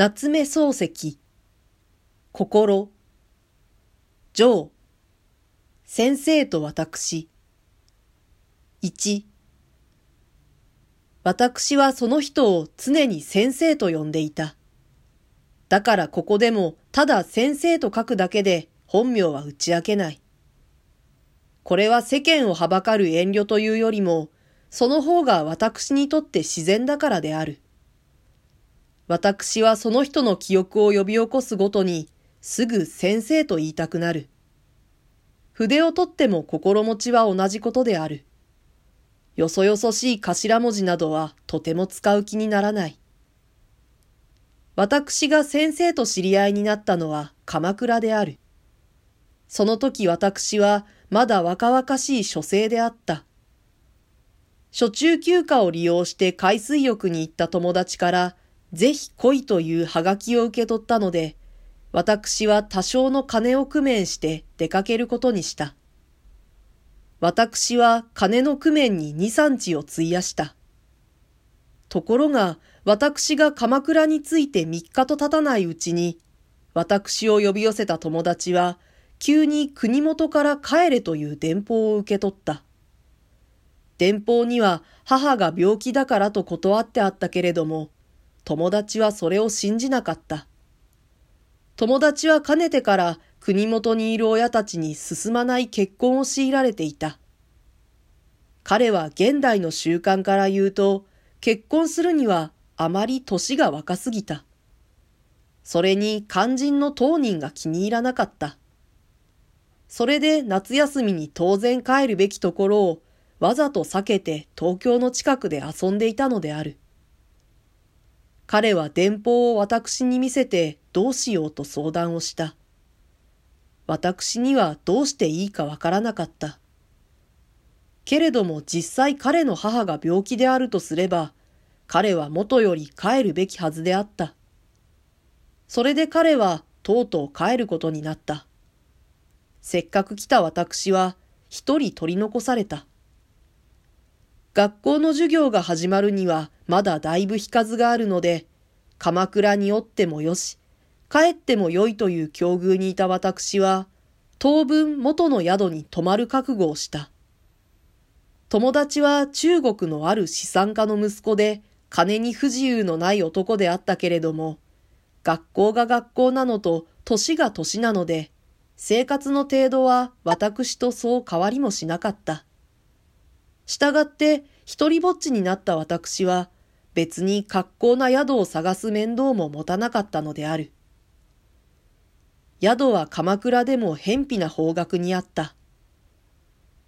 夏目漱石、心、ジョー、先生と私。一、私はその人を常に先生と呼んでいた。だからここでもただ先生と書くだけで本名は打ち明けない。これは世間をはばかる遠慮というよりも、その方が私にとって自然だからである。私はその人の記憶を呼び起こすごとに、すぐ先生と言いたくなる。筆を取っても心持ちは同じことである。よそよそしい頭文字などはとても使う気にならない。私が先生と知り合いになったのは鎌倉である。その時私はまだ若々しい書生であった。初中休暇を利用して海水浴に行った友達からぜひ来いというハガキを受け取ったので、私は多少の金を工面して出かけることにした。私は金の工面に二三日を費やした。ところが、私が鎌倉に着いて三日と経たないうちに、私を呼び寄せた友達は、急に国元から帰れという電報を受け取った。電報には母が病気だからと断ってあったけれども、友達はそれを信じなかった。友達はかねてから国元にいる親たちに進まない結婚を強いられていた。彼は現代の習慣から言うと、結婚するにはあまり年が若すぎた。それに肝心の当人が気に入らなかった。それで夏休みに当然帰るべきところをわざと避けて東京の近くで遊んでいたのである。彼は電報を私に見せてどうしようと相談をした。私にはどうしていいかわからなかった。けれども実際彼の母が病気であるとすれば、彼は元より帰るべきはずであった。それで彼はとうとう帰ることになった。せっかく来た私は一人取り残された。学校の授業が始まるにはまだだいぶ引かずがあるので、鎌倉におってもよし、帰ってもよいという境遇にいた私は、当分元の宿に泊まる覚悟をした。友達は中国のある資産家の息子で、金に不自由のない男であったけれども、学校が学校なのと年が年なので、生活の程度は私とそう変わりもしなかった。したがって一人ぼっちになった私は別に格好な宿を探す面倒も持たなかったのである。宿は鎌倉でも偏僻な方角にあった。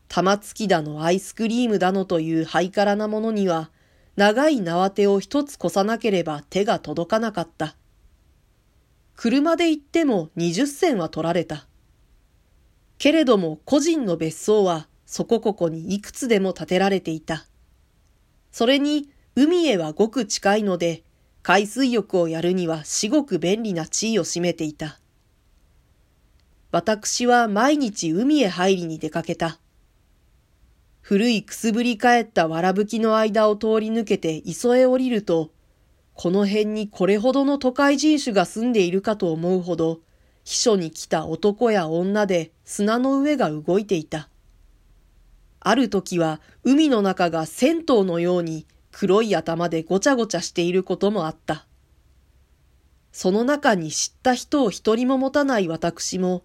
玉突きだのアイスクリームだのというハイカラなものには長い縄手を一つ越さなければ手が届かなかった。車で行っても二十銭は取られた。けれども個人の別荘はそこここにいくつでも建てられていた。それに海へはごく近いので、海水浴をやるには至極便利な地位を占めていた。私は毎日海へ入りに出かけた。古いくすぶり返ったわらぶきの間を通り抜けて磯へ降りると、この辺にこれほどの都会人種が住んでいるかと思うほど、秘書に来た男や女で砂の上が動いていた。ある時は海の中が銭湯のように黒い頭でごちゃごちゃしていることもあった。その中に知った人を一人も持たない私も、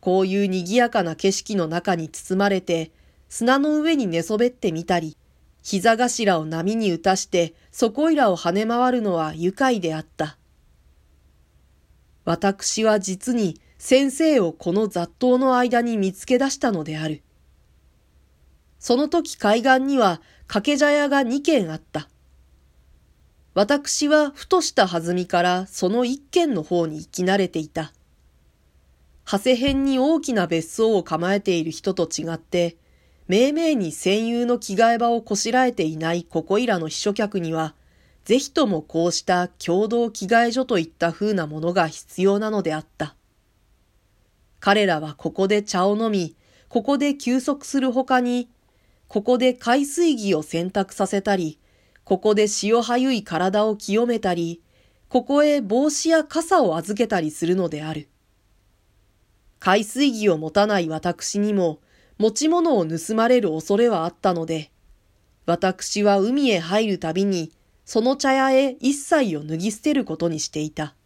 こういう賑やかな景色の中に包まれて、砂の上に寝そべってみたり、膝頭を波に打たしてそこいらを跳ね回るのは愉快であった。私は実に先生をこの雑踏の間に見つけ出したのである。その時海岸には掛け茶屋が二軒あった。私はふとした弾みからその一軒の方に行き慣れていた。長谷辺に大きな別荘を構えている人と違って、めいめいに戦友の着替え場をこしらえていないここいらの秘書客には、ぜひともこうした共同着替え所といった風なものが必要なのであった。彼らはここで茶を飲み、ここで休息するほかに、ここで海水着を洗濯させたり、ここで潮はゆい体を清めたり、ここへ帽子や傘を預けたりするのである。海水着を持たない私にも持ち物を盗まれる恐れはあったので、私は海へ入るたびにその茶屋へ一切を脱ぎ捨てることにしていた。